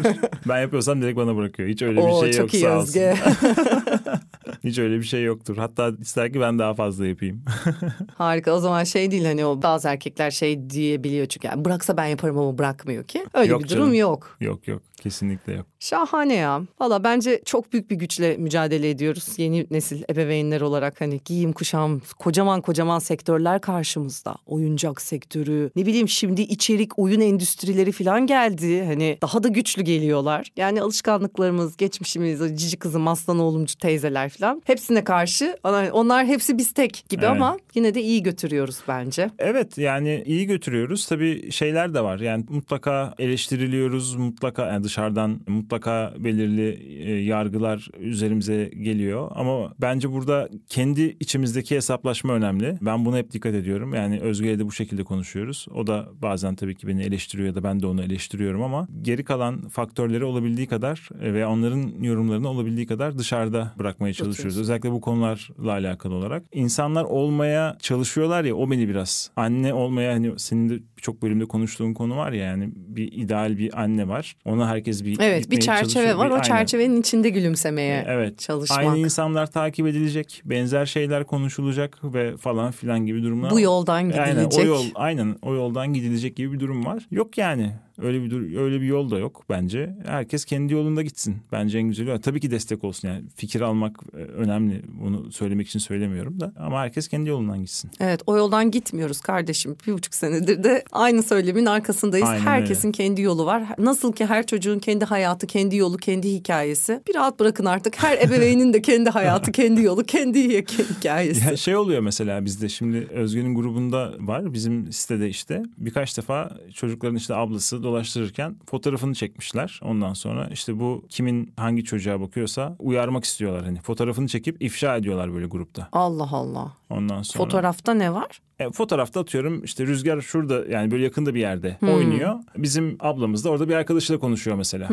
Ben yapıyorsam direkt bana bırakıyor. Hiç öyle bir Oo, şey çok yok iyi sağ olsun. Hiç öyle bir şey yoktur. Hatta ister ki ben daha fazla yapayım. Harika o zaman şey değil hani o bazı erkekler şey diyebiliyor çünkü yani bıraksa ben yaparım ama bırakmıyor ki. Öyle Yok bir durum canım. yok. yok yok kesinlikle yok. Şahane ya. Valla bence çok büyük bir güçle mücadele ediyoruz. Yeni nesil ebeveynler olarak hani giyim kuşam kocaman kocaman sektörler karşımızda. Oyuncak sektörü ne bileyim şimdi içerik oyun endüstrileri falan geldi. Hani daha da güçlü geliyorlar. Yani alışkanlıklarımız, geçmişimiz, o cici kızım, aslan oğlumcu teyzeler falan hepsine karşı onlar- onlar hepsi biz tek gibi Evet. ama yine de iyi götürüyoruz bence. Evet yani iyi götürüyoruz. Tabii şeyler de var. Yani mutlaka eleştiriliyoruz. Mutlaka yani dışarıdan mutlaka belirli e, yargılar üzerimize geliyor. Ama bence burada kendi içimizdeki hesaplaşma önemli. Ben buna hep dikkat ediyorum. Yani Özge'yle de bu şekilde konuşuyoruz. O da bazen tabii ki beni eleştiriyor ya da ben de onu eleştiriyorum. ama geri kalan faktörleri olabildiği kadar e, ve onların yorumlarını olabildiği kadar dışarıda bırakmaya çalışıyoruz. Özellikle bu konularla alakalı olarak. İnsanlar olmaya çalışıyorlar ya o beni biraz. Anne olmaya hani senin de birçok bölümde konuştuğun konu var ya yani bir ideal bir anne var. Ona herkes bir Evet bir çerçeve çalışıyor. var. Bir- O aynen. çerçevenin içinde gülümsemeye Evet. çalışmak. Aynı insanlar takip edilecek, benzer şeyler konuşulacak ve falan filan gibi durumlar. Bu yoldan gidilecek. Aynen o yol aynen o yoldan gidilecek gibi bir durum var. Yok yani. Öyle bir dur- öyle bir yol da yok bence. Herkes kendi yolunda gitsin. Bence en güzeli. Tabii ki destek olsun yani. Fikir almak e, önemli. Bunu söylemek için söylemiyorum da ama herkes kendi yolundan gitsin. Evet o yoldan gitmiyoruz kardeşim. Bir buçuk senedir de aynı söylemin arkasındayız. Aynen Herkesin kendi yolu var. Nasıl ki her çocuğun kendi hayatı, kendi yolu, kendi hikayesi. Bir rahat bırakın artık. Her ebeveynin de kendi hayatı, kendi yolu, kendi hi- hikayesi. Ya şey oluyor mesela bizde şimdi Özgün'ün grubunda var bizim sitede işte birkaç defa çocukların işte ablası dolaştırırken fotoğrafını çekmişler. Ondan sonra işte bu kimin hangi çocuğa bakıyorsa uyarmak istiyorlar hani fotoğrafını çekip ifşa ediyorlar böyle grupta. Allah Allah. Ondan sonra Fotoğrafta ne var? E, fotoğrafta atıyorum işte Rüzgar şurada yani böyle yakında bir yerde Hmm. oynuyor. Bizim ablamız da orada bir arkadaşıyla konuşuyor mesela.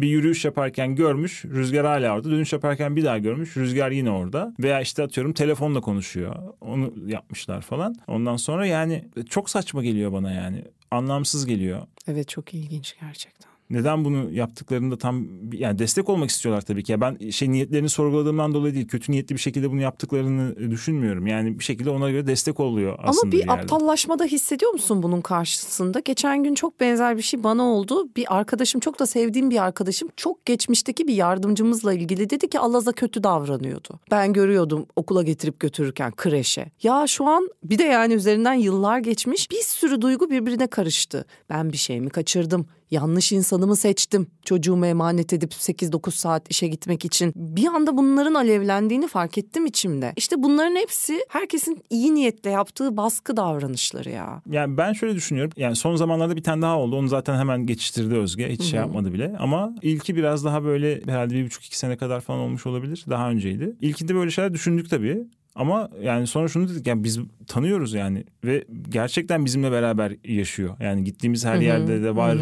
Bir yürüyüş yaparken görmüş Rüzgar hala orada. Dönüş yaparken bir daha görmüş Rüzgar yine orada. Veya işte atıyorum telefonla konuşuyor. Onu yapmışlar falan. Ondan sonra yani çok saçma geliyor bana yani. Anlamsız geliyor. Evet çok ilginç gerçekten. Neden bunu yaptıklarında tam yani destek olmak istiyorlar tabii ki. Ya ben şey niyetlerini sorguladığımdan dolayı değil. Kötü niyetli bir şekilde bunu yaptıklarını düşünmüyorum. Yani bir şekilde ona göre destek oluyor aslında Ama bir yerde. aptallaşmada hissediyor musun bunun karşısında? Geçen gün çok benzer bir şey bana oldu. Bir arkadaşım çok da sevdiğim bir arkadaşım çok geçmişteki bir yardımcımızla ilgili dedi ki Allah'a kötü davranıyordu. Ben görüyordum okula getirip götürürken kreşe. Ya şu an bir de yani üzerinden yıllar geçmiş bir sürü duygu birbirine karıştı. Ben bir şey mi kaçırdım? Yanlış insanımı seçtim. Çocuğumu emanet edip 8-9 saat işe gitmek için. Bir anda bunların alevlendiğini fark ettim içimde. İşte bunların hepsi herkesin iyi niyetle yaptığı baskı davranışları ya. Yani ben şöyle düşünüyorum. Yani son zamanlarda bir tane daha oldu. Onu zaten hemen geçiştirdi Özge. Hiç şey yapmadı bile. Ama ilki biraz daha böyle herhalde bir buçuk iki sene kadar falan olmuş olabilir. Daha önceydi. İlkinde böyle şeyler düşündük tabii. Ama yani sonra şunu dedik yani biz tanıyoruz yani ve gerçekten bizimle beraber yaşıyor. Yani gittiğimiz her yerde de var.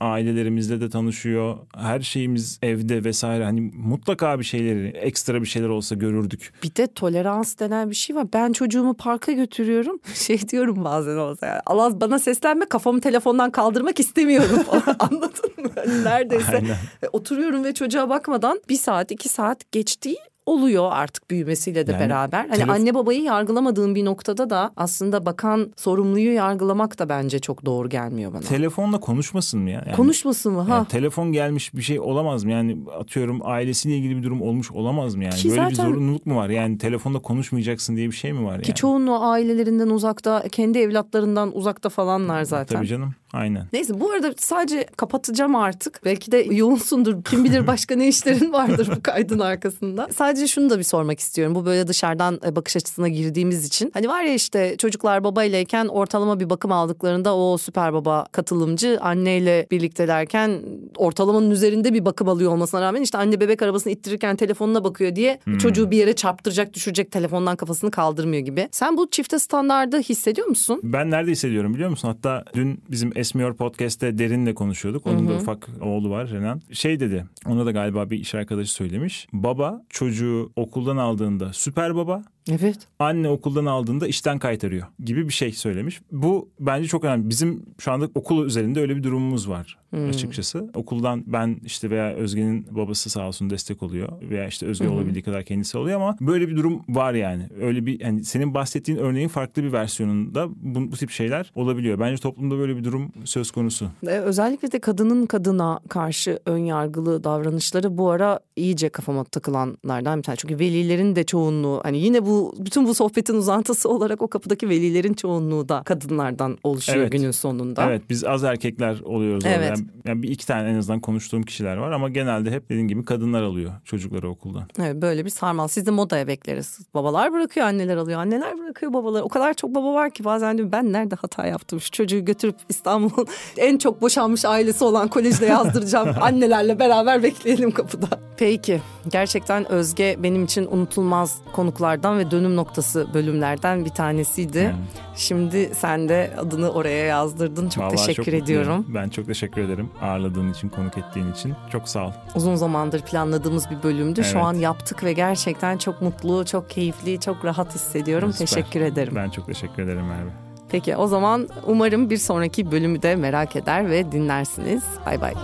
Ailelerimizle de tanışıyor. Her şeyimiz evde vesaire. Hani mutlaka bir şeyleri ekstra bir şeyler olsa görürdük. Bir de tolerans denen bir şey var. Ben çocuğumu parka götürüyorum. Şey diyorum bazen olsa yani. Allah bana seslenme kafamı telefondan kaldırmak istemiyorum falan. Anladın mı? Hani neredeyse Aynen. E, oturuyorum ve çocuğa bakmadan bir saat iki saat geçtiği oluyor artık büyümesiyle de Yani beraber. Hani telef- anne babayı yargılamadığın bir noktada da aslında bakan sorumluyu yargılamak da bence çok doğru gelmiyor bana. Telefonla konuşmasın mı ya? Yani- Konuşmasın mı? Ha. Yani telefon gelmiş bir şey olamaz mı? Yani atıyorum ailesiyle ilgili bir durum olmuş olamaz mı yani? Ki Böyle bir zaten- zorunluluk mu var? Yani telefonda konuşmayacaksın diye bir şey mi var yani? Ki çoğunluğu ailelerinden uzakta, kendi evlatlarından uzakta falanlar zaten. Tabii canım. Aynen. Neyse bu arada sadece kapatacağım artık. Belki de yoğunsundur. Kim bilir başka ne işlerin vardır bu kaydın arkasında. Sadece şunu da bir sormak istiyorum. Bu böyle dışarıdan e, bakış açısına girdiğimiz için. Hani var ya işte çocuklar babaylayken ortalama bir bakım aldıklarında o süper baba katılımcı anneyle birliktelerken ortalamanın üzerinde bir bakım alıyor olmasına rağmen işte anne bebek arabasını ittirirken telefonuna bakıyor diye çocuğu bir yere çarptıracak düşürecek telefondan kafasını kaldırmıyor gibi. Sen bu çifte standardı hissediyor musun? Ben nerede hissediyorum biliyor musun? Hatta dün bizim Esmiyor Podcast'te Derin'le konuşuyorduk. Onun da ufak oğlu var Renan. Şey dedi. Ona da galiba bir iş arkadaşı söylemiş. Baba çocuğu okuldan aldığında süper baba. Evet. Anne okuldan aldığında işten kaytarıyor gibi bir şey söylemiş. Bu bence çok önemli. Bizim şu anda okul üzerinde öyle bir durumumuz var açıkçası. Okuldan ben işte veya Özge'nin babası sağ olsun destek oluyor veya işte Özge olabildiği kadar kendisi oluyor ama böyle bir durum var yani. Öyle bir hani senin bahsettiğin örneğin farklı bir versiyonunda bu, bu tip şeyler olabiliyor. Bence toplumda böyle bir durum söz konusu. Özellikle de kadının kadına karşı ön yargılı davranışları bu ara iyice kafama takılanlardan bir tane. Çünkü velilerin de çoğunluğu hani yine bu bütün bu sohbetin uzantısı olarak o kapıdaki velilerin çoğunluğu da kadınlardan oluşuyor Evet. günün sonunda. Evet biz az erkekler oluyoruz. Evet. Yani, yani bir iki tane en azından konuştuğum kişiler var ama genelde hep dediğim gibi kadınlar alıyor çocukları okuldan. Evet, böyle bir sarmal. Siz de modaya bekleriz. Babalar bırakıyor, anneler alıyor. Anneler bırakıyor babalar. O kadar çok baba var ki bazen diyorum ben nerede hata yaptım? Şu çocuğu götürüp İstanbul İstanbul'un en çok boşanmış ailesi olan kolejde yazdıracağım. Annelerle beraber bekleyelim kapıda. Peki. Gerçekten Özge benim için unutulmaz konuklardan ve dönüm noktası bölümlerden bir tanesiydi. Evet. Şimdi sen de adını oraya yazdırdın. Çok Vallahi teşekkür çok ediyorum. Mutluyum. Ben çok teşekkür ederim ağırladığın için, konuk ettiğin için. Çok sağ ol. Uzun zamandır planladığımız bir bölümdü. Evet. Şu an yaptık ve gerçekten çok mutlu, çok keyifli, çok rahat hissediyorum. Süper. Teşekkür ederim. Ben çok teşekkür ederim Merve. Peki o zaman umarım bir sonraki bölümü de merak eder ve dinlersiniz. Bay bay.